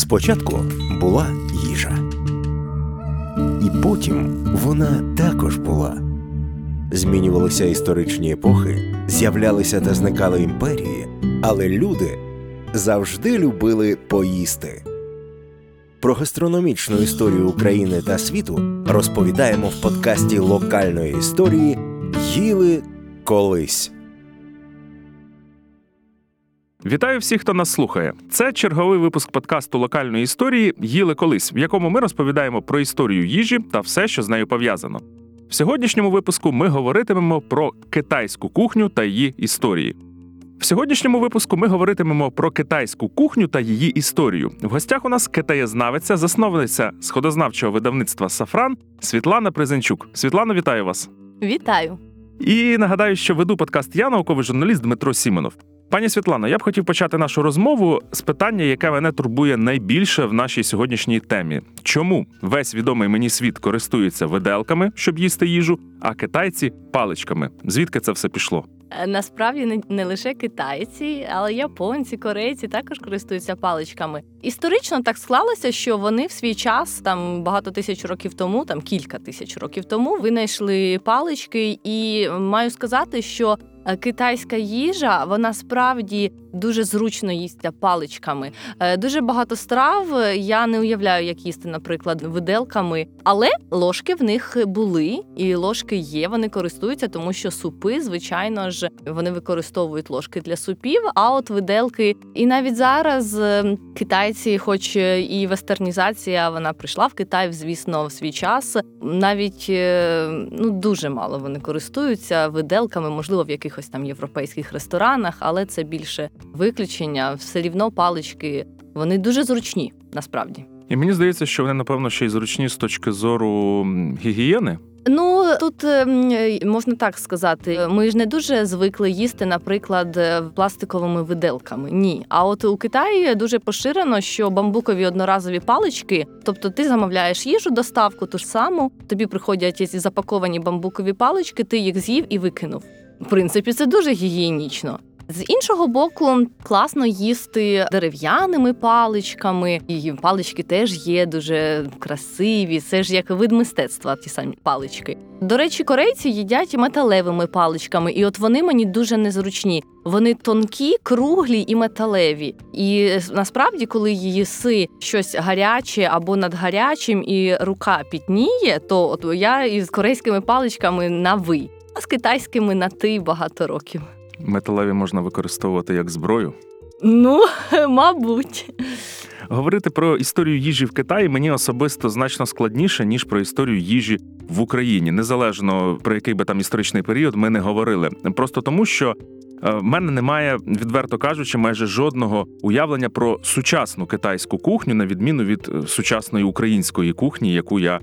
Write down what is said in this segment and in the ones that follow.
Спочатку була їжа, і потім вона також була. Змінювалися історичні епохи, з'являлися та зникали імперії, але люди завжди любили поїсти. Про гастрономічну історію України та світу розповідаємо в подкасті локальної історії Їли колись. Вітаю всіх, хто нас слухає. Це черговий випуск подкасту локальної історії Їли колись, в якому ми розповідаємо про історію їжі та все, що з нею пов'язано. В сьогоднішньому випуску ми говоритимемо про китайську кухню та її історії. В сьогоднішньому випуску ми говоритимемо про китайську кухню та її історію. В гостях у нас китаєзнавиця, засновниця сходознавчого видавництва Сафран Світлана Призенчук. Світлано, вітаю вас. Вітаю. І нагадаю, що веду подкаст я, науковий журналіст Дмитро Сіменов. Пані Світлано, я б хотів почати нашу розмову з питання, яке мене турбує найбільше в нашій сьогоднішній темі: чому весь відомий мені світ користується виделками, щоб їсти їжу, а китайці паличками? Звідки це все пішло? Е, Насправді не, не лише китайці, але японці, корейці також користуються паличками. Історично так склалося, що вони в свій час, там багато тисяч років тому, там кілька тисяч років тому, винайшли палички, і маю сказати, що китайська їжа вона справді дуже зручно їсться паличками. Е, Дуже багато страв е, я не уявляю, як їсти, наприклад, виделками, але ложки в них були, і ложки є. Вони користуються, тому що супи, звичайно ж, вони використовують ложки для супів. А от виделки, і навіть зараз е, китайці, хоч е, і вестернізація, вона прийшла в Китай, звісно, в свій час. Навіть е, ну дуже мало вони користуються виделками, можливо, в якихось там європейських ресторанах, але це більше виключення. Все рівно палички вони дуже зручні насправді. І мені здається, що вони, напевно, ще й зручні з точки зору гігієни. Ну тут ем, можна так сказати, ми ж не дуже звикли їсти, наприклад, е, пластиковими виделками. Ні. А от у Китаї дуже поширено, що бамбукові одноразові палички, тобто ти замовляєш їжу, доставку ту ж саму, тобі приходять ці запаковані бамбукові палички, ти їх з'їв і викинув. В принципі, це дуже гігієнічно. З іншого боку, класно їсти дерев'яними паличками, і палички теж є дуже красиві. Це ж як вид мистецтва, ті самі палички. До речі, корейці їдять металевими паличками, і от вони мені дуже незручні. Вони тонкі, круглі і металеві. І е, насправді, коли їси щось гаряче або над гарячим, і рука пітніє, то от я із корейськими паличками на ви, а з китайськими на ти багато років. Металеві можна використовувати як зброю. Ну, мабуть. Говорити про історію їжі в Китаї мені особисто значно складніше ніж про історію їжі в Україні, незалежно про який би там історичний період ми не говорили. Просто тому, що е, в мене немає, відверто кажучи, майже жодного уявлення про сучасну китайську кухню, на відміну від е, сучасної української кухні, яку я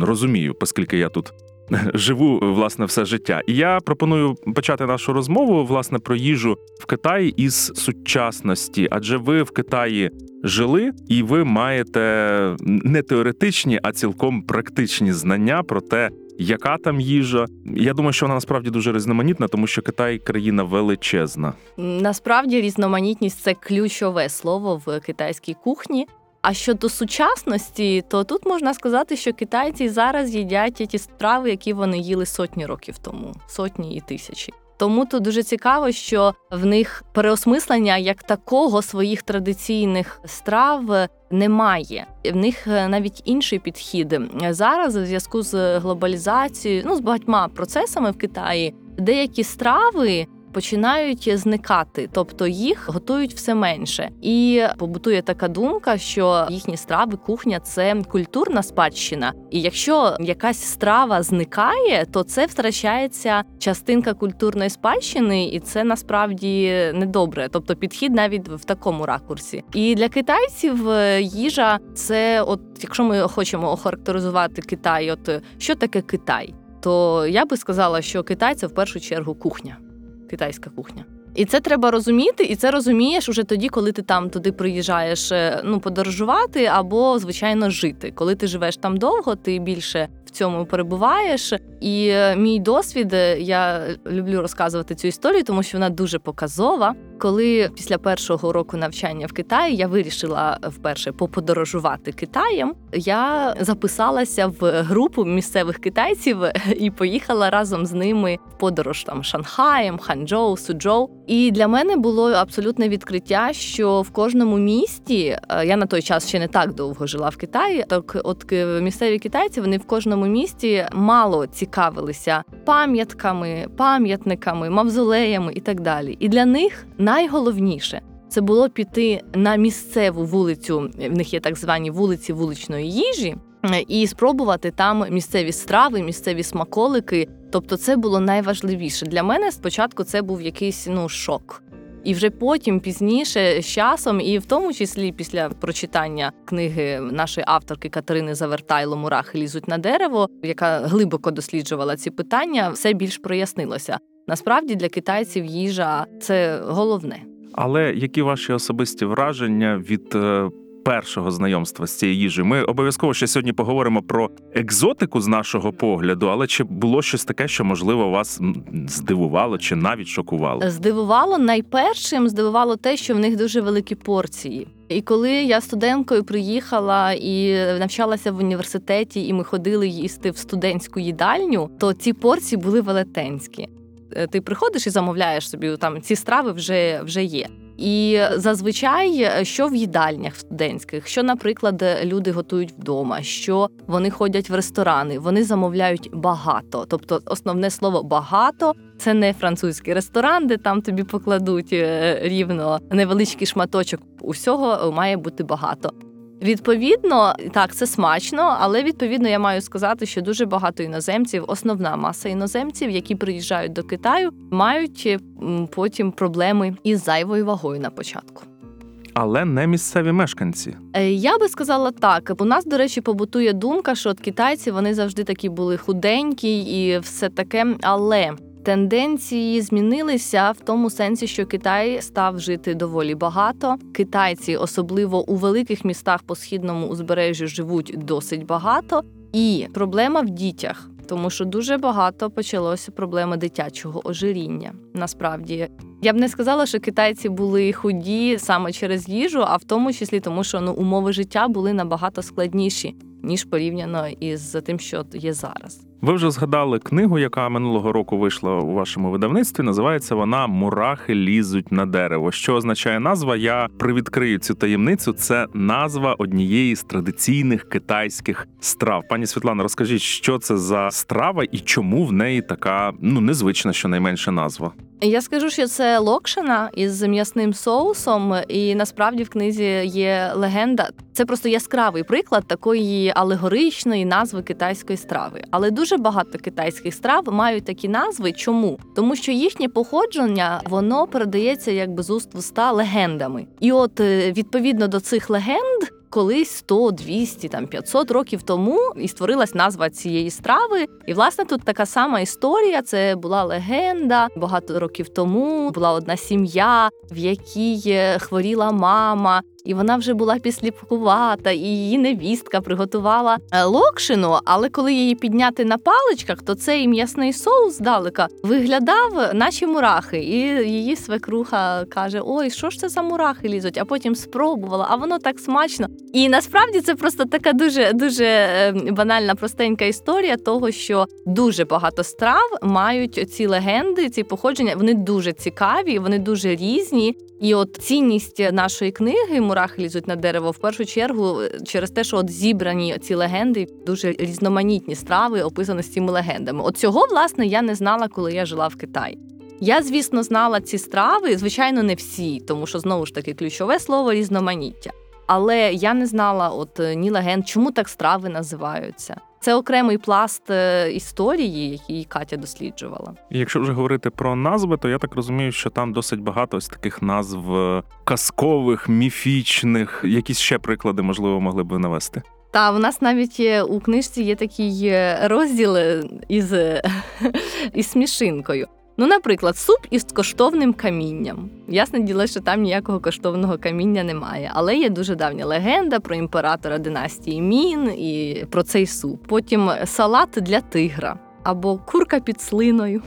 розумію, оскільки я тут. Живу власне все життя, і я пропоную почати нашу розмову власне про їжу в Китаї із сучасності, адже ви в Китаї жили, і ви маєте не теоретичні, а цілком практичні знання про те, яка там їжа. Я думаю, що вона насправді дуже різноманітна, тому що Китай країна величезна. Насправді різноманітність це ключове слово в китайській кухні. А щодо сучасності, то тут можна сказати, що китайці зараз їдять ті страви, які вони їли сотні років тому, сотні і тисячі. Тому то дуже цікаво, що в них переосмислення як такого своїх традиційних страв немає. В них е, навіть інший підхід зараз, у зв'язку з глобалізацією, ну з багатьма процесами в Китаї, деякі страви починають зникати, тобто їх готують все менше. І побутує така думка, що їхні страви, кухня це культурна спадщина. І якщо якась страва зникає, то це втрачається частинка культурної спадщини, і це насправді недобре. Тобто підхід навіть в такому ракурсі. І для китайців е, їжа це, от якщо ми хочемо охарактеризувати Китай, от е, що таке Китай, то я би сказала, що Китай це в першу чергу кухня китайська кухня. І це треба розуміти, і це розумієш уже тоді, коли ти там туди приїжджаєш е, ну подорожувати або звичайно жити. Коли ти живеш там довго, ти більше в цьому перебуваєш. І е, мій досвід е, я люблю розказувати цю історію, тому що вона дуже показова. Коли після першого року навчання в Китаї я вирішила вперше поподорожувати Китаєм, я записалася в групу місцевих китайців і поїхала разом з ними в подорож там Шанхаєм, Ханчжоу, Суджоу. І для мене було абсолютне відкриття, що в кожному місті е, я на той час ще не так довго жила в Китаї. Так, от місцеві китайці вони в кожному місті мало цікавилися пам'ятками, пам'ятниками, мавзолеями і так далі. І для них найголовніше. Це було піти на місцеву вулицю. В них є так звані вулиці вуличної їжі, і спробувати там місцеві страви, місцеві смаколики. Тобто, це було найважливіше для мене. Спочатку це був якийсь ну шок. І вже потім, пізніше, з часом, і в тому числі після прочитання книги нашої авторки Катерини Завертайло Мурахи лізуть на дерево, яка глибоко досліджувала ці питання, все більш прояснилося. Насправді для китайців їжа це головне. Але які ваші особисті враження від е, першого знайомства з цією їжею? Ми обов'язково ще сьогодні поговоримо про екзотику з нашого погляду, але чи було щось таке, що можливо вас здивувало чи навіть шокувало? Здивувало найпершим здивувало те, що в них дуже великі порції. І коли я студенткою приїхала і навчалася в університеті, і ми ходили їсти в студентську їдальню, то ці порції були велетенські. Е, Ти приходиш і замовляєш собі там ці страви вже, вже є. І зазвичай, е, що в їдальнях студентських, що, наприклад, люди готують вдома, що вони ходять в ресторани, вони замовляють багато. Тобто, основне слово багато це не французький ресторан, де там тобі покладуть е, рівно невеличкий шматочок. Усього має бути багато. Відповідно, так, це смачно, але відповідно я маю сказати, що дуже багато іноземців, основна маса іноземців, які приїжджають до Китаю, мають потім проблеми із зайвою вагою на початку. Але не місцеві мешканці. Е, Я би сказала так. У нас, до речі, побутує думка, що от китайці вони завжди такі були худенькі і все таке. Але тенденції змінилися в тому сенсі, що Китай став жити доволі багато. Китайці, особливо у великих містах по східному узбережжю, живуть досить багато. І проблема в дітях. Тому що дуже багато почалося проблеми дитячого ожиріння. Насправді я б не сказала, що китайці були худі саме через їжу, а в тому числі тому, що ну умови життя були набагато складніші ніж порівняно із тим, що є зараз. Ви вже згадали книгу, яка минулого року вийшла у вашому видавництві. Називається вона Мурахи лізуть на дерево. Що означає назва? Я привідкрию цю таємницю. Це назва однієї з традиційних китайських страв. Пані Світлана, розкажіть, що це за страва і чому в неї така ну незвична, щонайменше назва. Я скажу, що це локшина із м'ясним соусом, і насправді в книзі є легенда. Це просто яскравий приклад такої алегоричної назви китайської страви. Але дуже багато китайських страв мають такі назви. Чому? Тому що їхнє походження воно передається якби з уст в уста легендами. І от е, відповідно до цих легенд. Колись 100, 200, там 500 років тому і створилась назва цієї страви. І власне тут така сама історія. Це була легенда. Багато років тому була одна сім'я, в якій е, хворіла мама. І вона вже була підсліпкувата, і її невістка приготувала е, локшину. Але коли її підняти на паличках, то цей м'ясний соус здалека виглядав, наче мурахи. І її свекруха каже: Ой, що ж це за мурахи лізуть? А потім спробувала, а воно так смачно. І насправді це просто така дуже дуже е, банальна, простенька історія того, що дуже багато страв мають ці легенди, ці походження. Вони дуже цікаві, вони дуже різні. І от цінність нашої книги Мурахи лізуть на дерево в першу чергу е, через те, що от зібрані ці легенди, дуже різноманітні страви, описані з цими легендами. От цього, власне, я не знала, коли я жила в Китаї. Я, звісно, знала ці страви, звичайно, не всі, тому що знову ж таки ключове слово різноманіття. Але я не знала от е, ні легенд, чому так страви називаються. Це окремий пласт е, історії, який Катя досліджувала. І якщо вже говорити про назви, то я так розумію, що там досить багато ось таких назв е, казкових, міфічних. Якісь ще приклади, можливо, могли б ви навести. Та в нас навіть є, у книжці є такий е, розділ із, із смішинкою. Ну, наприклад, суп із коштовним камінням. Ясне діло, що там ніякого коштовного каміння немає, але є дуже давня легенда про імператора династії Мін і про цей суп. Потім салат для тигра або курка під слиною.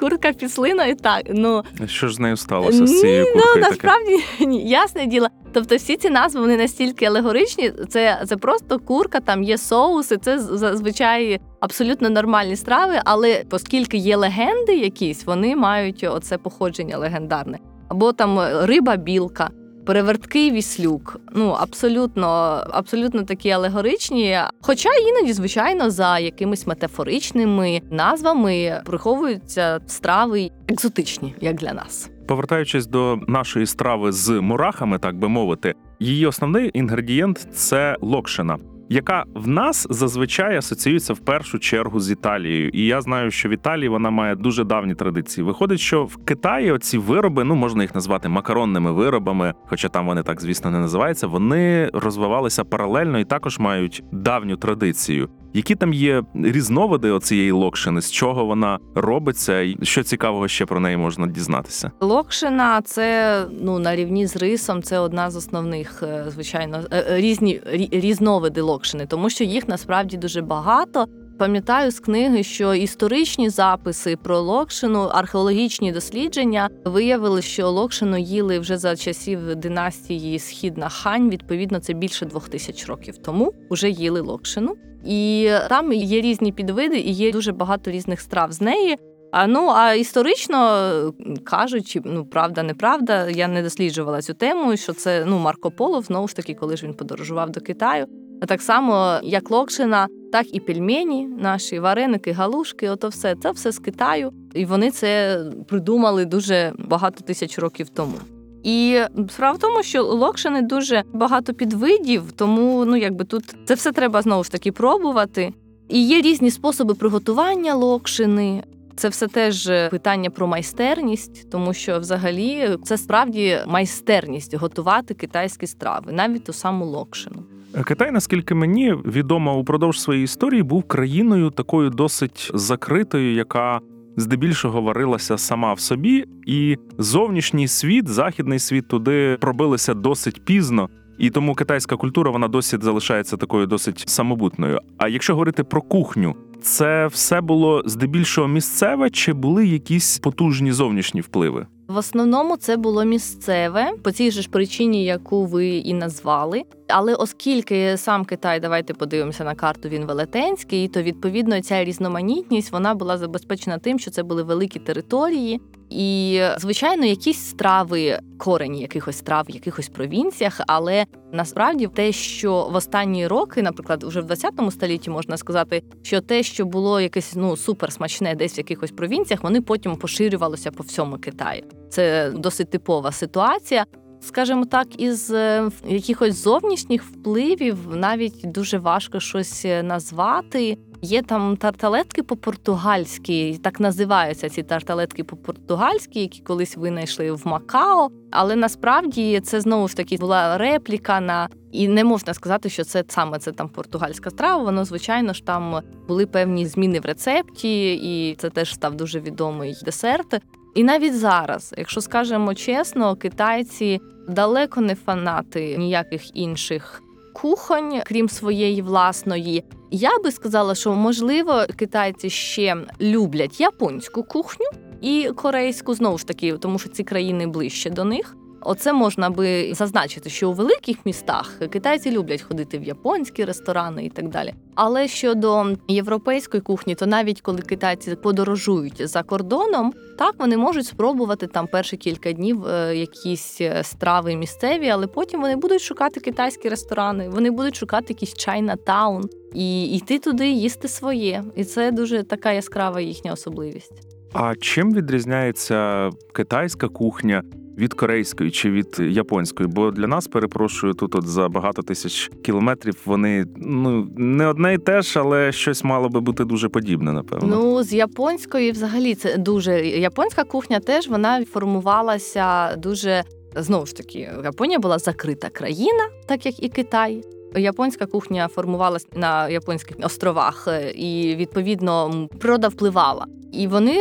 Курка післина і так. Ну, Що ж з нею сталося з цією куркою ну таке? насправді ні, ясне діло. Тобто всі ці назви вони настільки алегоричні. Це, це просто курка, там є соуси, це зазвичай абсолютно нормальні страви, але оскільки є легенди якісь, вони мають оце походження легендарне. Або там е, риба білка. Перевертки віслюк, ну абсолютно, абсолютно такі алегоричні. Хоча іноді, звичайно, за якимись метафоричними назвами приховуються страви екзотичні, як для нас. Повертаючись до нашої страви з мурахами, так би мовити, її основний інгредієнт це локшина, яка в нас зазвичай асоціюється в першу чергу з Італією. І я знаю, що в Італії вона має дуже давні традиції. Виходить, що в Китаї оці вироби, ну можна їх назвати макаронними виробами, хоча там вони так, звісно, не називаються. Вони розвивалися паралельно і також мають давню традицію. Які там є різновиди оцієї локшини, з чого вона робиться, і що цікавого ще про неї можна дізнатися? Локшина це ну на рівні з рисом. Це одна з основних, е, звичайно, е, е, різні різновиди локшини, тому що їх насправді дуже багато. Пам'ятаю з книги, що історичні записи про локшину, археологічні дослідження виявили, що локшину їли вже за часів династії Східна Хань. Відповідно, це більше двох тисяч років тому вже їли локшину. І там є різні підвиди, і є дуже багато різних страв з неї. А ну а історично кажуть, ну правда, неправда, я не досліджувала цю тему. Що це ну Марко Поло, знову ж таки, коли ж він подорожував до Китаю. А так само, як локшина, так і пельмені, наші вареники, галушки, ото все це все з Китаю, і вони це придумали дуже багато тисяч років тому. І справа в тому, що локшини дуже багато підвидів, тому ну якби тут це все треба знову ж таки пробувати. І є різні способи приготування локшини. Це все теж питання про майстерність, тому що взагалі це справді майстерність готувати китайські страви, навіть ту саму локшину. Китай, наскільки мені відомо, упродовж своєї історії був країною такою досить закритою, яка здебільшого варилася сама в собі, і зовнішній світ, західний світ туди пробилися досить пізно. І тому китайська культура вона досі залишається такою досить самобутною. А якщо говорити про кухню, це все було здебільшого місцеве, чи були якісь потужні зовнішні впливи? В основному це було місцеве по цій же ж причині, яку ви і назвали. Але оскільки сам Китай, давайте подивимося на карту, він велетенський, то відповідно ця різноманітність вона була забезпечена тим, що це були великі території. І, звичайно, якісь страви, корені якихось страв в якихось провінціях, але насправді те, що в останні роки, наприклад, уже в 20 столітті можна сказати, що те, що було якесь ну суперсмачне десь в якихось провінціях, вони потім поширювалося по всьому Китаю. Це досить типова ситуація. Скажімо так, із е, якихось зовнішніх впливів навіть дуже важко щось е, назвати. Є там тарталетки по-португальськи, так називаються ці тарталетки по-португальськи, які колись винайшли в Макао. Але насправді це знову ж таки була репліка на і не можна сказати, що це саме це там португальська страва. Воно звичайно ж там були певні зміни в рецепті, і це теж став дуже відомий десерт. І навіть зараз, якщо скажемо чесно, китайці далеко не фанати ніяких інших кухонь, крім своєї власної. Я би сказала, що можливо китайці ще люблять японську кухню і корейську знову ж таки, тому що ці країни ближче до них. Оце можна би зазначити, що у великих містах китайці люблять ходити в японські ресторани і так далі. Але щодо європейської кухні, то навіть коли китайці подорожують за кордоном, так вони можуть спробувати там перші кілька днів е, якісь е, страви місцеві, але потім вони будуть шукати китайські ресторани, вони будуть шукати якийсь чайна таун і йти туди їсти своє. І це дуже така яскрава їхня особливість. А чим відрізняється китайська кухня від корейської чи від японської? Бо для нас, перепрошую, тут от за багато тисяч кілометрів вони ну не одне й те ж, але щось мало би бути дуже подібне, напевно. Ну з японської, взагалі, це дуже японська кухня теж вона формувалася дуже знову ж таки. Японія була закрита країна, так як і Китай. Японська кухня формувалася на японських островах, е, і відповідно природа впливала. І вони,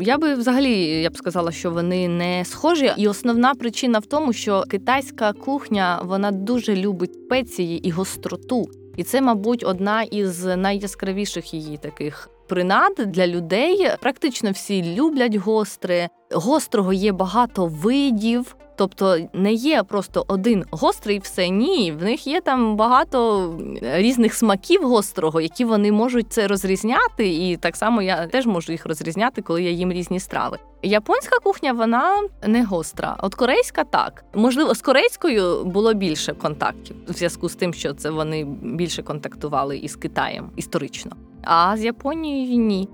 я би взагалі я б сказала, що вони не схожі. І основна причина в тому, що китайська кухня вона дуже любить спеції і гостроту. І це, мабуть, одна із найяскравіших її таких принад для людей. Практично всі люблять гостре. Гострого є багато видів. Тобто не є просто один гострий, все ні. В них є там багато різних смаків гострого, які вони можуть це розрізняти. І так само я теж можу їх розрізняти, коли я їм різні страви. Японська кухня вона не гостра. От корейська так. Можливо, з корейською було більше контактів у зв'язку з тим, що це вони більше контактували із Китаєм історично. А з Японією ні.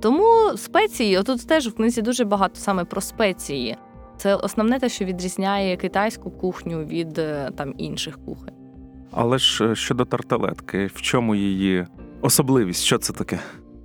Тому спеції, отут теж в книзі дуже багато саме про спеції. Це основне те, що відрізняє китайську кухню від е, там інших кухонь. Але ж е, щодо тарталетки, в чому її особливість? Що це таке?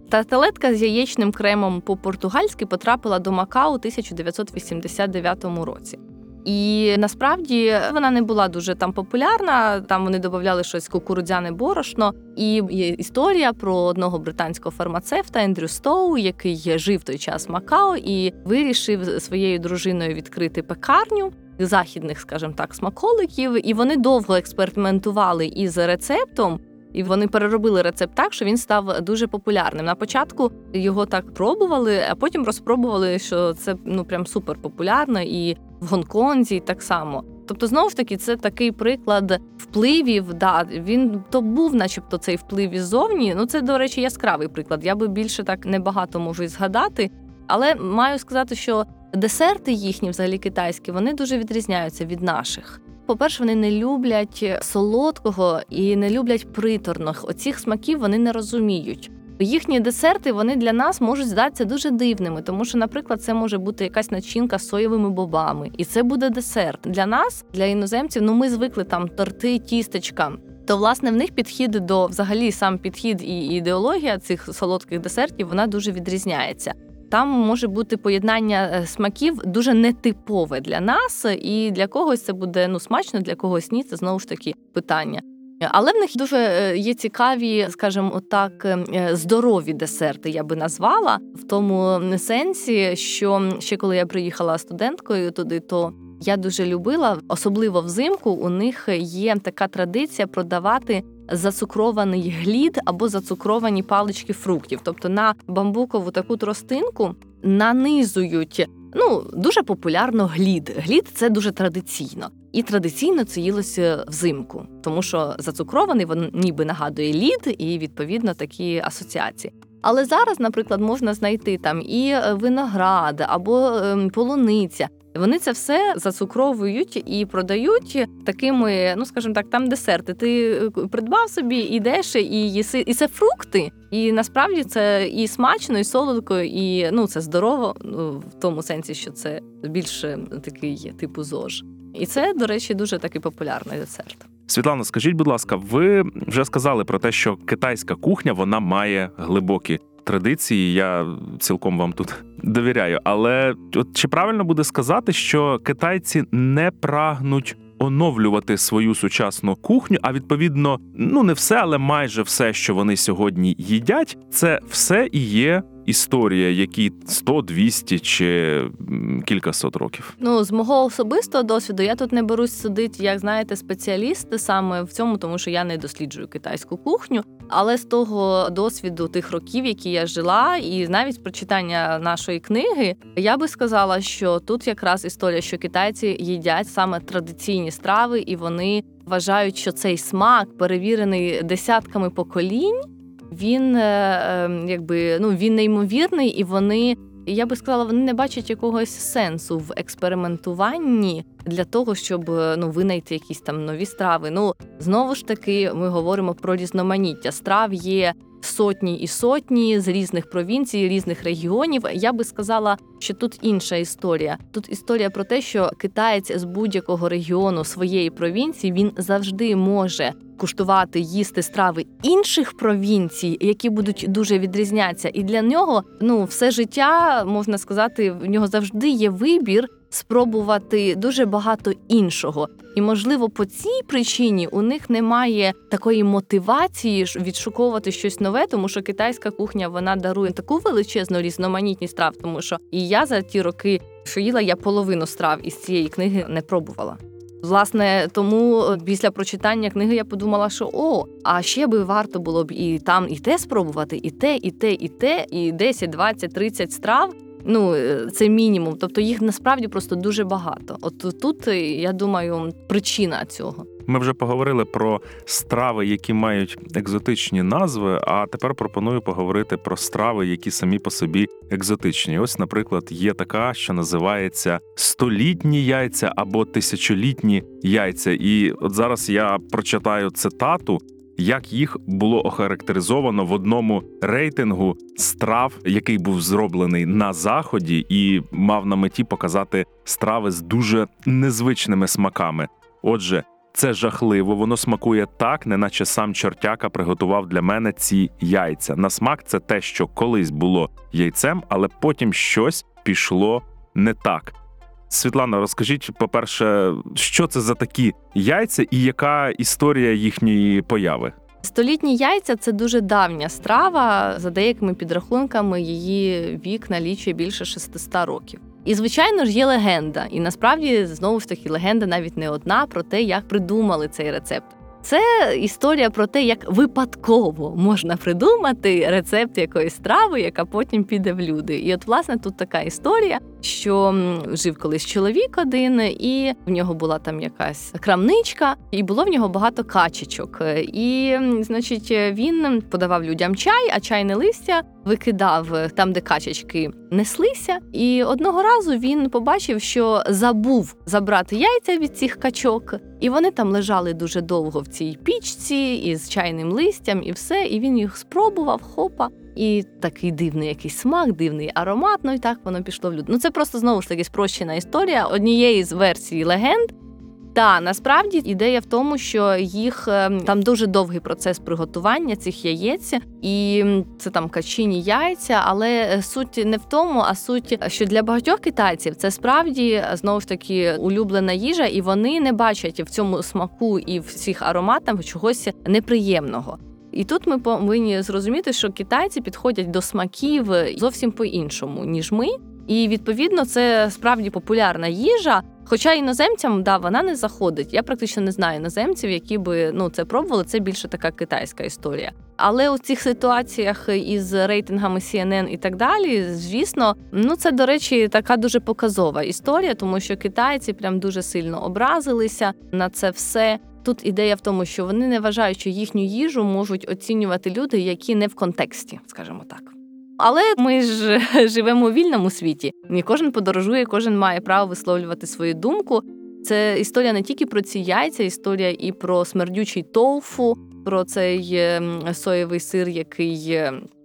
Тарталетка з яєчним кремом по-португальськи потрапила до Макао у 1989 році. І насправді вона не була дуже там популярна. Там вони додавали щось кукурудзяне борошно. І є історія про одного британського фармацевта Ендрю Стоу, який жив той час в Макао і вирішив своєю дружиною відкрити пекарню. Західних, скажімо так, смаколиків, і вони довго експериментували із рецептом, і вони переробили рецепт так, що він став дуже популярним. На початку його так пробували, а потім розпробували, що це ну прям супер популярно, і в Гонконзі так само. Тобто, знову ж таки, це такий приклад впливів. Да, він то був, начебто, цей вплив іззовні. Ну це, до речі, яскравий приклад. Я би більше так небагато можу і згадати. Але маю сказати, що десерти їхні, взагалі китайські, вони дуже відрізняються від наших. По-перше, вони не люблять солодкого і не люблять приторних. Оцих смаків вони не розуміють. Їхні десерти вони для нас можуть здатися дуже дивними, тому що, наприклад, це може бути якась начинка з соєвими бобами, і це буде десерт. Для нас, для іноземців, ну ми звикли там торти, тістечка. То власне в них підхід до взагалі сам підхід і ідеологія цих солодких десертів вона дуже відрізняється. Там може бути поєднання е, смаків дуже нетипове для нас, і для когось це буде ну смачно, для когось ні. Це знову ж таки питання. Але в них дуже е, є цікаві, скажімо, отак, е, здорові десерти, я би назвала в тому сенсі, що ще коли я приїхала студенткою туди, то я дуже любила, особливо взимку. У них є така традиція продавати зацукрований глід або зацукровані палички фруктів. Тобто на бамбукову таку тростинку нанизують. Ну, дуже популярно глід. Глід це дуже традиційно. І традиційно це їлося взимку, тому що зацукрований він ніби нагадує лід, і відповідно такі асоціації. Але зараз, наприклад, можна знайти там і виноград або ем, полуниця. Вони це все зацукровують і продають такими, ну скажімо так, там десерти. Ти е, придбав собі, ідеш і їси, і це фрукти. І насправді це і смачно, і солодко, і ну це здорово, ну в тому сенсі, що це більше такий типу ЗОЖ. І це, до речі, дуже такий популярний десерт. Світлана, скажіть, будь ласка, ви вже сказали про те, що китайська кухня вона має глибокі традиції. Я цілком вам тут довіряю. Але от чи правильно буде сказати, що китайці не прагнуть оновлювати свою сучасну кухню? А відповідно, ну не все, але майже все, що вони сьогодні їдять, це все і є. Історія, які 100, 200 чи кількасот років. Ну з мого особистого досвіду я тут не берусь судити, як знаєте, спеціалісти саме в цьому, тому що я не досліджую китайську кухню. Але з того досвіду тих років, які я жила, і навіть прочитання нашої книги, я би сказала, що тут якраз історія, що китайці їдять саме традиційні страви, і вони вважають, що цей смак перевірений десятками поколінь. Він е, ем, якби ну він неймовірний, і вони я би сказала, вони не бачать якогось сенсу в експериментуванні для того, щоб ну винайти якісь там нові страви. Ну знову ж таки, ми говоримо про різноманіття страв. Є сотні і сотні з різних провінцій, різних регіонів. Я би сказала, що тут інша історія. Тут історія про те, що китаєць з будь-якого регіону своєї провінції він завжди може куштувати їсти страви інших провінцій, які будуть дуже відрізнятися, і для нього ну все життя можна сказати, в нього завжди є вибір спробувати дуже багато іншого. І, можливо, по цій причині у них немає такої мотивації відшуковувати щось нове, тому що китайська кухня вона дарує таку величезну різноманітність страв, тому що і я за ті роки, що їла, я половину страв із цієї книги не пробувала. Власне, тому е, після прочитання книги я подумала, що о, а ще би варто було б і там і те спробувати, і те, і те, і те, і 10, 20, 30 страв. Ну, е, це мінімум. Тобто їх насправді просто дуже багато. От тут, е, я думаю, причина цього. Ми вже поговорили про страви, які мають екзотичні назви. А тепер пропоную поговорити про страви, які самі по собі екзотичні. Ось, наприклад, є така, що називається столітні яйця або тисячолітні яйця. І от зараз я прочитаю цитату. Як їх було охарактеризовано в одному рейтингу страв, який був зроблений на заході, і мав на меті показати страви з дуже незвичними смаками. Отже, це жахливо, воно смакує так, неначе сам чортяка приготував для мене ці яйця. На смак це те, що колись було яйцем, але потім щось пішло не так. Світлана, розкажіть, по-перше, що це за такі яйця і яка історія їхньої появи? Столітні яйця це дуже давня страва. За деякими підрахунками, її вік налічує більше 600 років. І, звичайно ж, є легенда. І насправді знову ж таки легенда навіть не одна про те, як придумали цей рецепт. Це історія про те, як випадково можна придумати рецепт якоїсь страви, яка потім піде в люди. І от, власне, тут така історія, що жив колись чоловік один, і в нього була там якась крамничка, і було в нього багато качечок. І, значить, він подавав людям чай, а чайне листя викидав там, де качечки неслися. І одного разу він побачив, що забув забрати яйця від цих качок, і вони там лежали дуже довго в цій пічці із чайним листям, і все. І він їх спробував, хопа. І такий дивний якийсь смак, дивний аромат. Ну і так воно пішло в люд. Ну це просто знову ж таки спрощена історія однієї з версій легенд. Та насправді ідея в тому, що їх там дуже довгий процес приготування цих яєць, і це там качині яйця, але суть не в тому, а суть, що для багатьох китайців це справді знову ж таки улюблена їжа, і вони не бачать в цьому смаку і в цих ароматах чогось неприємного. І тут ми повинні зрозуміти, що китайці підходять до смаків зовсім по-іншому, ніж ми. І відповідно це справді популярна їжа. Хоча іноземцям да вона не заходить. Я практично не знаю іноземців, які би ну це пробували. Це більше така китайська історія. Але у цих ситуаціях із рейтингами CNN і так далі, звісно, ну це до речі, така дуже показова історія, тому що китайці прям дуже сильно образилися на це все. Тут ідея в тому, що вони не вважають, що їхню їжу можуть оцінювати люди, які не в контексті, скажімо так. Але ми ж живемо у вільному світі. Не кожен подорожує, кожен має право висловлювати свою думку. Це історія не тільки про ці яйця, історія і про смердючий тофу, про цей соєвий сир, який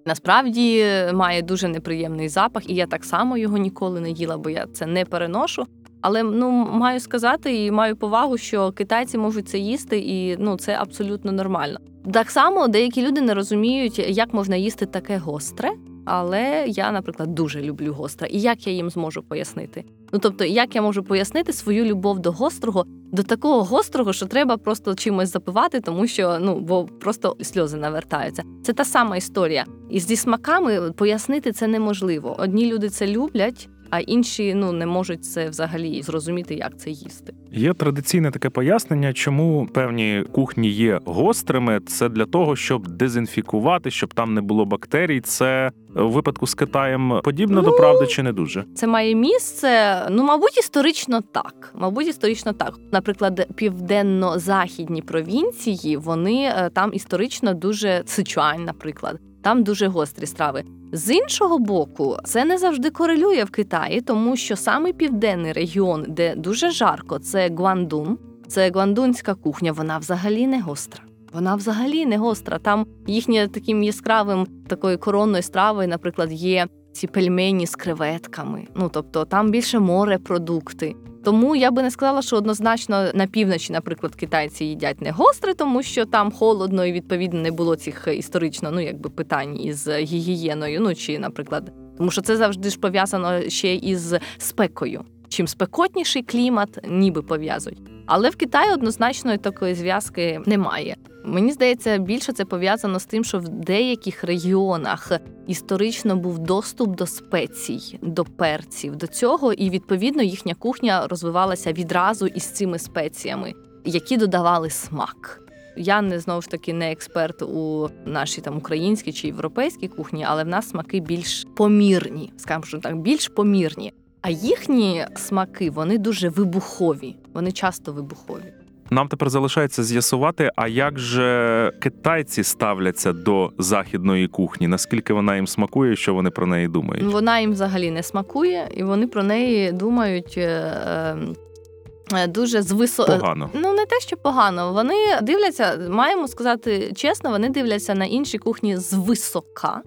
насправді має дуже неприємний запах, і я так само його ніколи не їла, бо я це не переношу. Але ну маю сказати і маю повагу, що китайці можуть це їсти, і ну це абсолютно нормально. Так само деякі люди не розуміють, як можна їсти таке гостре. Але я, наприклад, дуже люблю гостре. І як я їм зможу пояснити? Ну тобто, як я можу пояснити свою любов до гострого, до такого гострого, що треба просто чимось запивати, тому що ну бо просто сльози навертаються. Це та сама історія. І зі смаками пояснити це неможливо. Одні люди це люблять, а інші ну не можуть це взагалі зрозуміти, як це їсти. Є традиційне таке пояснення, чому певні кухні є гострими. Це для того, щоб дезінфікувати, щоб там не було бактерій. Це у випадку з Китаєм подібно Ну, до правди чи не дуже? Це має місце. Ну, мабуть, історично так. Мабуть, історично так. Наприклад, південно-західні провінції вони е, там історично дуже Сичуань, наприклад, там дуже гострі страви. З іншого боку, це не завжди корелює в Китаї, тому що саме південний регіон, де дуже жарко, це Гуандун, це гуандунська кухня, вона взагалі не гостра. Вона взагалі не гостра. Там їхнє таким яскравим такою коронною стравою, наприклад, є ці пельмені з креветками. Ну тобто там більше морепродукти. Тому я би не сказала, що однозначно на півночі, наприклад, китайці їдять не гостре, тому що там холодно і відповідно не було цих історично, ну якби питань із гігієною. Ну чи, наприклад, тому що це завжди ж пов'язано ще із спекою. Чим спекотніший клімат, ніби пов'язують. Але в Китаї однозначно такої зв'язки немає. Мені здається, більше це пов'язано з тим, що в деяких регіонах історично був доступ до спецій, до перців, до цього, і відповідно їхня кухня розвивалася відразу із цими спеціями, які додавали смак. Я не знову ж таки не експерт у нашій там українській чи європейській кухні, але в нас смаки більш помірні, скажімо так, більш помірні. А їхні смаки вони дуже вибухові, вони часто вибухові. Нам тепер залишається з'ясувати, а як же китайці ставляться до західної кухні, наскільки вона їм смакує, що вони про неї думають? Вона їм взагалі не смакує, і вони про неї думають е, е, дуже звисо... Погано. Ну не те, що погано. Вони дивляться, маємо сказати чесно, вони дивляться на інші кухні звисока.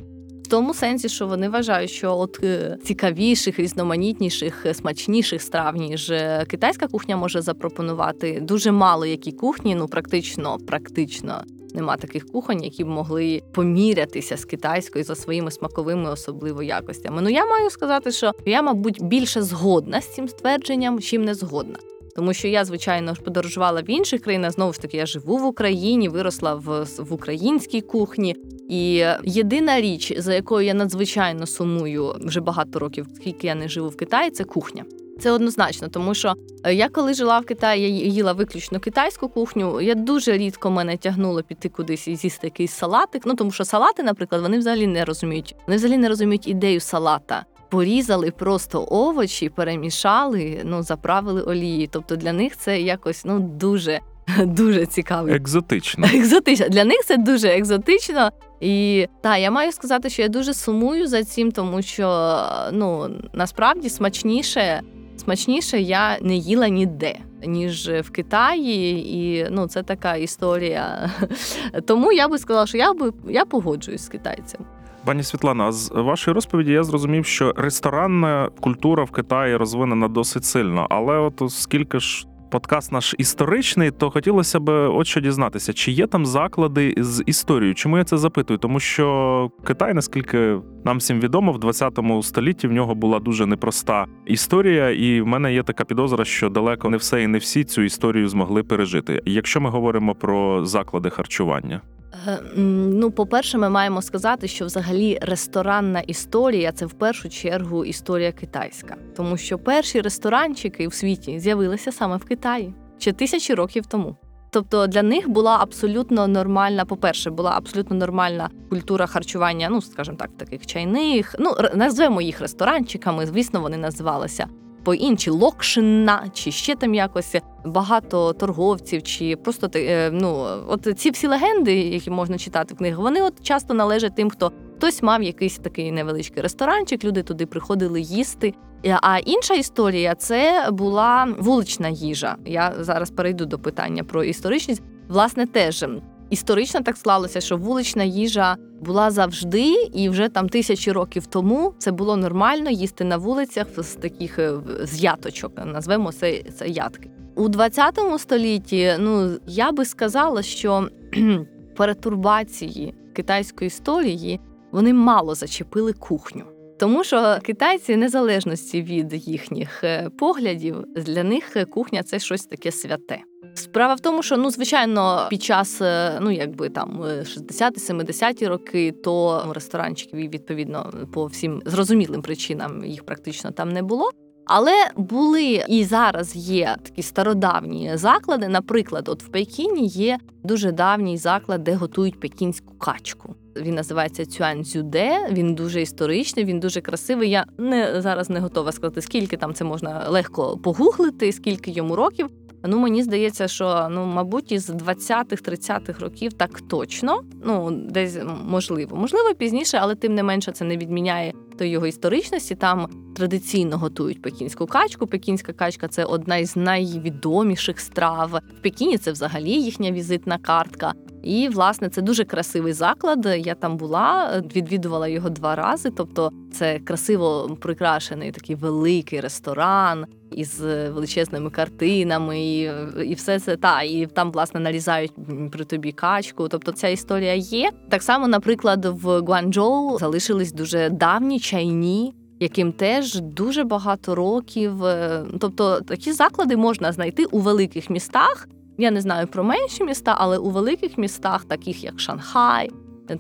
В тому сенсі, що вони вважають, що от е, цікавіших, різноманітніших, е, смачніших страв, ніж е, китайська кухня може запропонувати. Дуже мало які кухні, ну практично, практично нема таких кухонь, які б могли помірятися з китайською за своїми смаковими особливо якостями. Ну я маю сказати, що я, мабуть, більше згодна з цим ствердженням, чим не згодна. Тому що я, звичайно, ж подорожувала в інших країнах. Знову ж таки, я живу в Україні, виросла в, в українській кухні. І єдина річ, за якою я надзвичайно сумую вже багато років, скільки я не живу в Китаї, це кухня. Це однозначно, тому що е, я коли жила в Китаї, я їла виключно китайську кухню. Я дуже рідко мене тягнуло піти кудись і з'їсти якийсь салатик. Ну тому що салати, наприклад, вони взагалі не розуміють. Вони взагалі не розуміють ідею салата. Порізали просто овочі, перемішали, ну заправили олії. Тобто для них це якось ну дуже дуже цікаво. Екзотично. Екзотично. Для них це дуже екзотично. І та я маю сказати, що я дуже сумую за цим, тому що ну насправді смачніше, смачніше я не їла ніде. Ніж в Китаї, і ну це така історія. Тому я би сказала, що я би я погоджуюсь з китайцем. Пані Світлана, з вашої розповіді я зрозумів, що ресторанна культура в Китаї розвинена досить сильно. Але от оскільки ж подкаст наш історичний, то хотілося б от що дізнатися, чи є там заклади з історією? Чому я це запитую? Тому що Китай, наскільки нам всім відомо, в 20 столітті в нього була дуже непроста історія, і в мене є така підозра, що далеко не все і не всі цю історію змогли пережити. Якщо ми говоримо про заклади харчування. Е, ну, по-перше, ми маємо сказати, що взагалі ресторанна історія це в першу чергу історія китайська, тому що перші ресторанчики в світі з'явилися саме в Китаї ще тисячі років тому. Тобто для них була абсолютно нормальна, по-перше, була абсолютно нормальна культура харчування, ну скажімо так, таких чайних. Ну назвемо їх ресторанчиками. Звісно, вони називалися по інші локшина, чи ще там якось багато торговців, чи просто е, ну от ці всі легенди, які можна читати в книгах, вони от часто належать тим, хто хтось мав якийсь такий невеличкий ресторанчик, люди туди приходили їсти. А інша історія це була вулична їжа. Я зараз перейду до питання про історичність. Власне, теж Історично так склалося, що вулична їжа була завжди, і вже там тисячі років тому це було нормально їсти на вулицях з таких е, з яточок. Назвемо це це ятки у 20 столітті. Ну я би сказала, що перетурбації китайської історії вони мало зачепили кухню. Тому що китайці, незалежності від їхніх е, поглядів, для них кухня це щось таке святе. Справа в тому, що ну звичайно, під час е, ну якби там 60-70-ті роки, то ресторанчиків відповідно по всім зрозумілим причинам їх практично там не було. Але були і зараз є такі стародавні заклади. Наприклад, от в Пекіні є дуже давній заклад, де готують пекінську качку. Він називається Цюанцюде. Він дуже історичний, він дуже красивий. Я не зараз не готова сказати, скільки там це можна легко погуглити, скільки йому років. Ну мені здається, що ну, мабуть, із 20-30-х років так точно. Ну десь можливо, можливо, пізніше, але тим не менше це не відміняє до його історичності. Там традиційно готують пекінську качку. Пекінська качка це одна із найвідоміших страв. В Пекіні це взагалі їхня візитна картка. І, власне, це дуже красивий заклад. Я там була, відвідувала його два рази. Тобто, це красиво прикрашений такий великий ресторан із величезними картинами, і і все це та і там власне нарізають при тобі качку. Тобто, ця історія є. Так само, наприклад, в Гуанчжоу залишились дуже давні чайні яким теж дуже багато років. Е, Тобто такі заклади можна знайти у великих містах. Я не знаю про менші міста, але у великих містах, таких як Шанхай,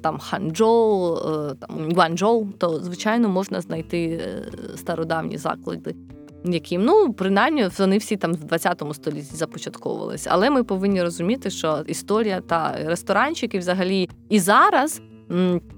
там Ханчжоу, е, там Гуанчжоу, то звичайно можна знайти е, стародавні заклади. Яким ну принаймні вони всі там в 20 столітті започатковувалися. Але ми повинні розуміти, що історія та ресторанчики взагалі і зараз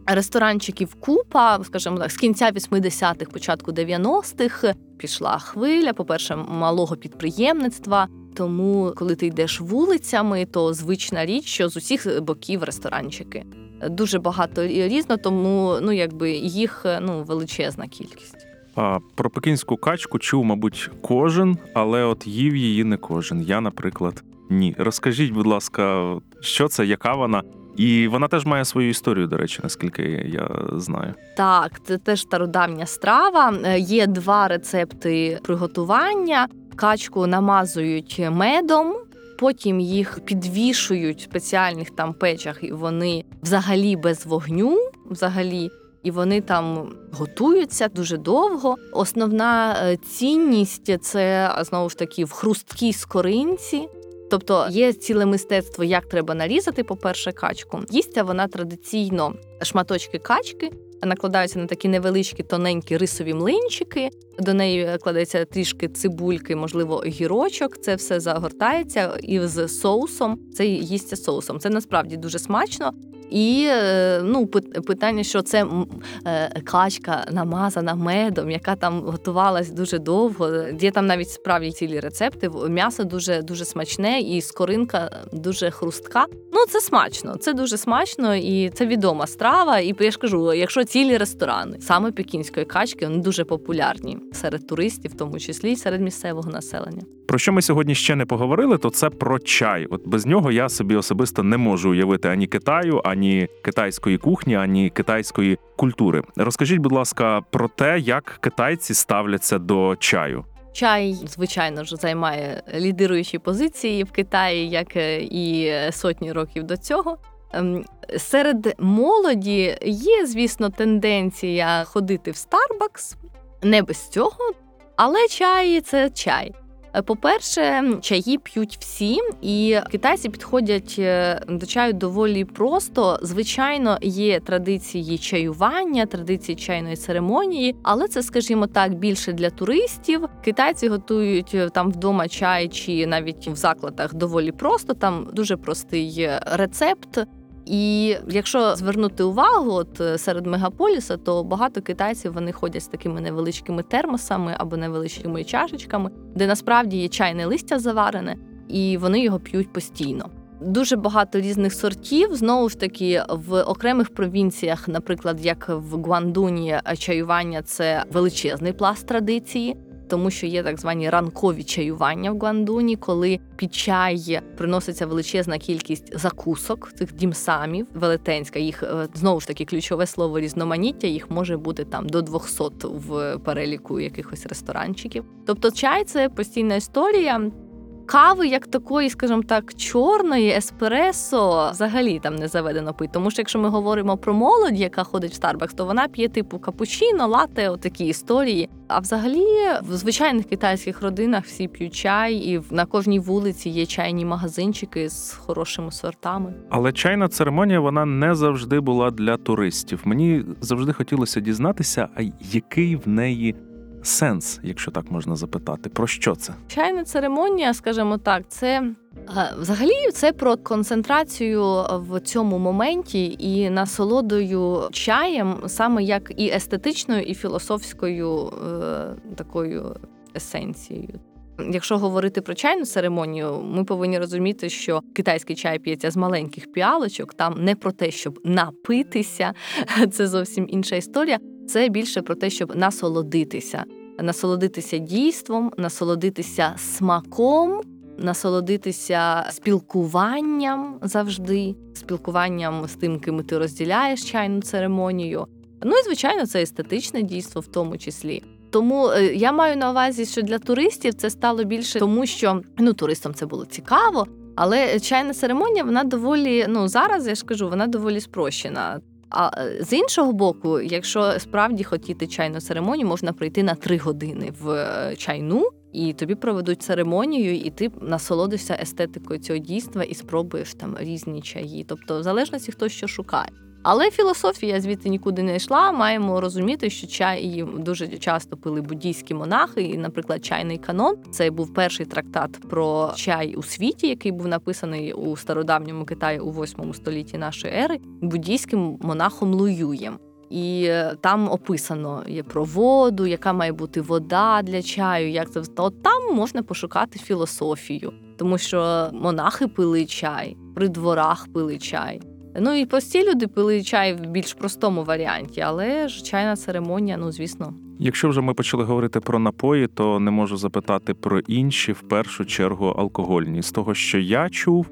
ресторанчиків купа, скажімо так, з кінця 80-х, початку 90-х пішла хвиля, по-перше, малого підприємництва. Тому, коли ти йдеш вулицями, то звична річ, що з усіх боків ресторанчики. Дуже багато різно, тому ну якби їх ну величезна кількість. А, про пекінську качку чув, мабуть, кожен, але от їв її не кожен. Я, наприклад, ні. Розкажіть, будь ласка, що це, яка вона? І вона теж має свою історію, до речі, наскільки я знаю. Так, це теж стародавня страва. Е, Є два рецепти приготування. Качку намазують медом, потім їх підвішують в спеціальних там печах, і вони взагалі без вогню, взагалі. І вони там готуються дуже довго. Основна е, цінність це знову ж таки в хрусткій скоринці. Тобто є ціле мистецтво, як треба нарізати, по-перше, качку. Їсться вона традиційно шматочки качки, накладаються на такі невеличкі тоненькі рисові млинчики. До неї кладеться трішки цибульки, можливо, огірочок. Це все загортається і з соусом. Це їсться соусом. Це насправді дуже смачно. І е, ну, пит- питання, що це е, качка намазана медом, яка там готувалась дуже довго. Є там навіть справді цілі рецепти. М'ясо дуже дуже смачне, і скоринка дуже хрустка. Ну це смачно, це дуже смачно, і це відома страва. І я ж кажу, якщо цілі ресторани саме пекінської качки, вони дуже популярні серед туристів, в тому числі і серед місцевого населення. Про що ми сьогодні ще не поговорили, то це про чай. От без нього я собі особисто не можу уявити ані Китаю, ані китайської кухні, ані китайської культури. Розкажіть, будь ласка, про те, як китайці ставляться до чаю. Чай, звичайно ж, займає лідируючі позиції в Китаї, як е, і сотні років до цього. Ем, Серед молоді є, звісно, тенденція ходити в Starbucks, не без цього, але чай це чай. Е, По-перше, чаї п'ють всі, і китайці підходять е, до чаю доволі просто. Звичайно, є традиції чаювання, традиції чайної церемонії, але це, скажімо так, більше для туристів. Китайці готують е, там вдома чай чи навіть в закладах доволі просто. Там дуже простий рецепт. І якщо звернути увагу, от е, серед мегаполіса, то багато китайців вони ходять з такими невеличкими термосами або невеличкими чашечками, де насправді є чайне листя заварене, і вони його п'ють постійно. Дуже багато різних сортів. Знову ж таки, в окремих провінціях, наприклад, як в Гуандуні, чаювання це величезний пласт традиції. Тому що є так звані ранкові чаювання в Гландуні, коли під чай приноситься величезна кількість закусок цих дімсамів, велетенська. Їх е, знову ж таки ключове слово різноманіття. Їх може бути там до 200 в переліку якихось ресторанчиків. Тобто, чай це постійна історія. Кави, як такої, скажімо так, чорної еспресо взагалі там не заведено пити. Тому що якщо ми говоримо про молодь, яка ходить в Starbucks, то вона п'є типу капучино, лате, отакі історії. А взагалі в звичайних китайських родинах всі п'ють чай, і на кожній вулиці є чайні магазинчики з хорошими сортами. Але чайна церемонія вона не завжди була для туристів. Мені завжди хотілося дізнатися, а який в неї сенс, якщо так можна запитати, про що це? Чайна церемонія, скажімо так, це е, взагалі це про концентрацію в цьому моменті і насолодою чаєм, саме як і естетичною, і філософською е, такою есенцією. Якщо говорити про чайну церемонію, ми повинні розуміти, що китайський чай п'ється з маленьких піалочок. Там не про те, щоб напитися, це зовсім інша історія. Це більше про те, щоб насолодитися, насолодитися дійством, насолодитися смаком, насолодитися спілкуванням завжди, спілкуванням з тим, ким ти розділяєш чайну церемонію. Ну і звичайно, це естетичне дійство в тому числі. Тому е, я маю на увазі, що для туристів це стало більше, тому що ну туристам це було цікаво. Але чайна церемонія вона доволі ну зараз я ж кажу, вона доволі спрощена. А е, з іншого боку, якщо справді хотіти чайну церемонію, можна прийти на три години в е, чайну, і тобі проведуть церемонію, і ти насолодишся естетикою цього дійства і спробуєш там різні чаї. Тобто, в залежності хто що шукає. Але філософія звідти нікуди не йшла. Маємо розуміти, що чай дуже часто пили буддійські монахи. І, наприклад, чайний канон це був перший трактат про чай у світі, який був написаний у стародавньому Китаї у 8 столітті нашої ери буддійським монахом Луюєм. І е, там описано є про воду, яка має бути вода для чаю. Як це От там можна пошукати філософію, тому що монахи пили чай, при дворах пили чай. Ну і прості люди пили чай в більш простому варіанті, але ж чайна церемонія, ну звісно. Якщо вже ми почали говорити про напої, то не можу запитати про інші, в першу чергу, алкогольні. З того, що я чув,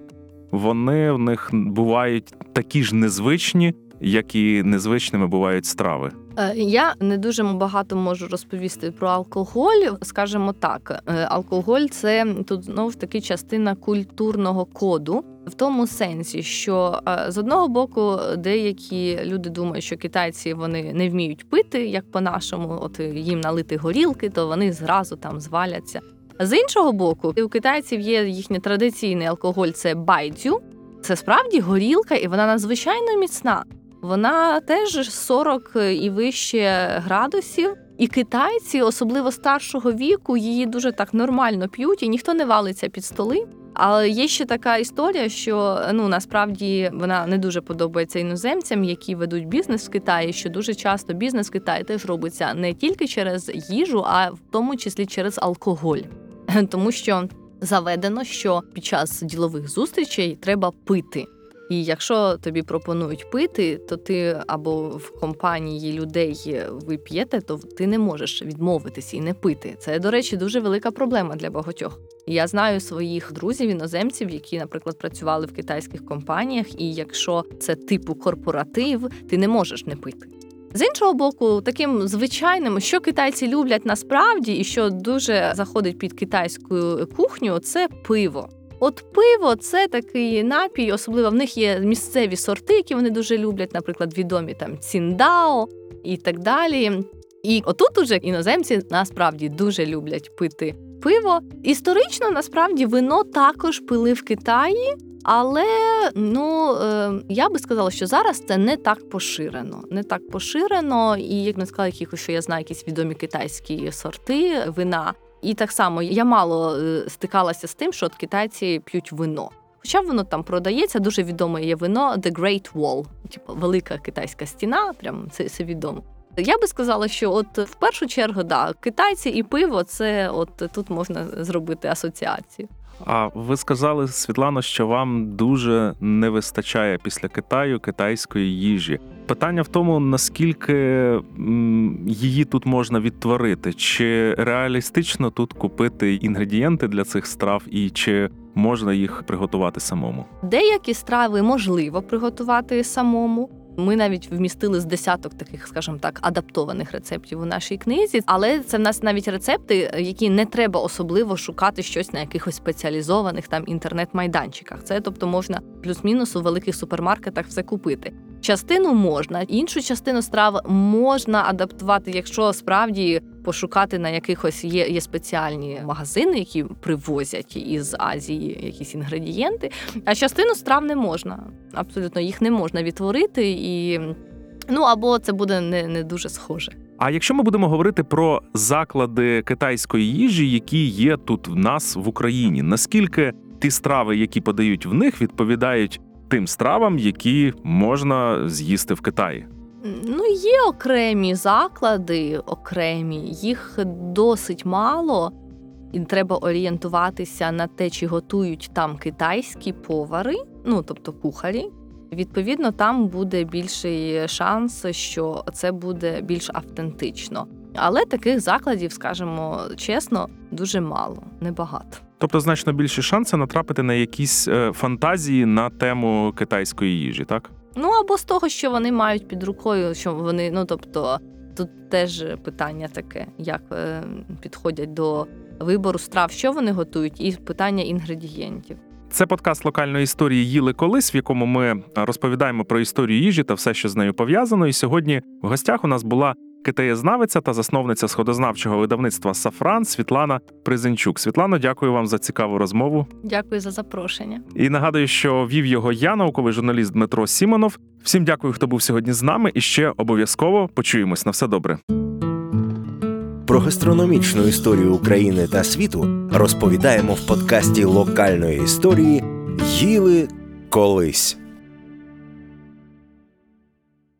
вони в них бувають такі ж незвичні, як і незвичними бувають страви. Е, Я не дуже багато можу розповісти про алкоголь. Скажімо так, е, алкоголь це тут знову ж таки частина культурного коду. В тому сенсі, що е, з одного боку деякі люди думають, що китайці вони не вміють пити, як по-нашому, от їм налити горілки, то вони зразу там зваляться. З іншого боку, у китайців є їхній традиційний алкоголь це байдзю. Це справді горілка, і вона надзвичайно міцна. Вона теж 40 і вище градусів. І китайці, особливо старшого віку, її дуже так нормально п'ють, і ніхто не валиться під столи. Але є ще така історія, що ну насправді вона не дуже подобається іноземцям, які ведуть бізнес в Китаї. Що дуже часто бізнес в Китаї теж робиться не тільки через їжу, а в тому числі через алкоголь, тому що заведено, що під час ділових зустрічей треба пити. І якщо тобі пропонують пити, то ти або в компанії людей ви п'єте, то ти не можеш відмовитися і не пити. Це, до речі, дуже велика проблема для багатьох. Я знаю своїх друзів, іноземців, які, наприклад, працювали в китайських компаніях, і якщо це типу корпоратив, ти не можеш не пити. З іншого боку, таким звичайним, що китайці люблять насправді, і що дуже заходить під китайську кухню, це пиво. От пиво це такий напій, особливо в них є місцеві сорти, які вони дуже люблять, наприклад, відомі там ціндао і так далі. І отут уже іноземці насправді дуже люблять пити пиво. Історично насправді вино також пили в Китаї. Але ну е, я би сказала, що зараз це не так поширено. Не так поширено, і як не сказала, якихось, що я знаю якісь відомі китайські сорти вина. І так само я мало е, стикалася з тим, що от китайці п'ють вино. Хоча воно там продається, дуже відоме є вино The Great Wall, типу велика китайська стіна, прям це, це відомо. Я би сказала, що от в першу чергу, да, китайці і пиво це от тут можна зробити асоціацію. А ви сказали, Світлано, що вам дуже не вистачає після Китаю китайської їжі. Питання в тому, наскільки її тут можна відтворити, чи реалістично тут купити інгредієнти для цих страв, і чи можна їх приготувати самому? Деякі страви можливо приготувати самому. Ми навіть вмістили з десяток таких, скажімо так, адаптованих рецептів у нашій книзі, але це в нас навіть рецепти, які не треба особливо шукати щось на якихось спеціалізованих там інтернет-майданчиках. Це тобто можна плюс-мінус у великих супермаркетах все купити. Частину можна, іншу частину страв можна адаптувати, якщо справді пошукати на якихось є є спеціальні магазини, які привозять із Азії якісь інгредієнти. А частину страв не можна. Абсолютно їх не можна відтворити, і ну або це буде не, не дуже схоже. А якщо ми будемо говорити про заклади китайської їжі, які є тут в нас в Україні, наскільки ті страви, які подають в них, відповідають тим стравам, які можна з'їсти в Китаї? Ну, є окремі заклади, окремі, їх досить мало, і треба орієнтуватися на те, чи готують там китайські повари, ну тобто кухарі. Відповідно, там буде більший шанс, що це буде більш автентично. Але таких закладів, скажімо чесно, дуже мало, небагато. Тобто значно більші шанси натрапити на якісь е, фантазії на тему китайської їжі, так? Ну або з того, що вони мають під рукою, що вони, ну тобто, тут теж питання таке, як підходять до вибору страв, що вони готують, і питання інгредієнтів. Це подкаст локальної історії Їли колись, в якому ми розповідаємо про історію їжі та все, що з нею пов'язано. І сьогодні в гостях у нас була китаєзнавиця та засновниця сходознавчого видавництва Сафран Світлана Призенчук. Світлано, дякую вам за цікаву розмову. Дякую за запрошення. І нагадую, що вів його я, науковий журналіст Дмитро Сімонов. Всім дякую, хто був сьогодні з нами. І ще обов'язково почуємось на все добре. Про гастрономічну історію України та світу розповідаємо в подкасті локальної історії Їли колись.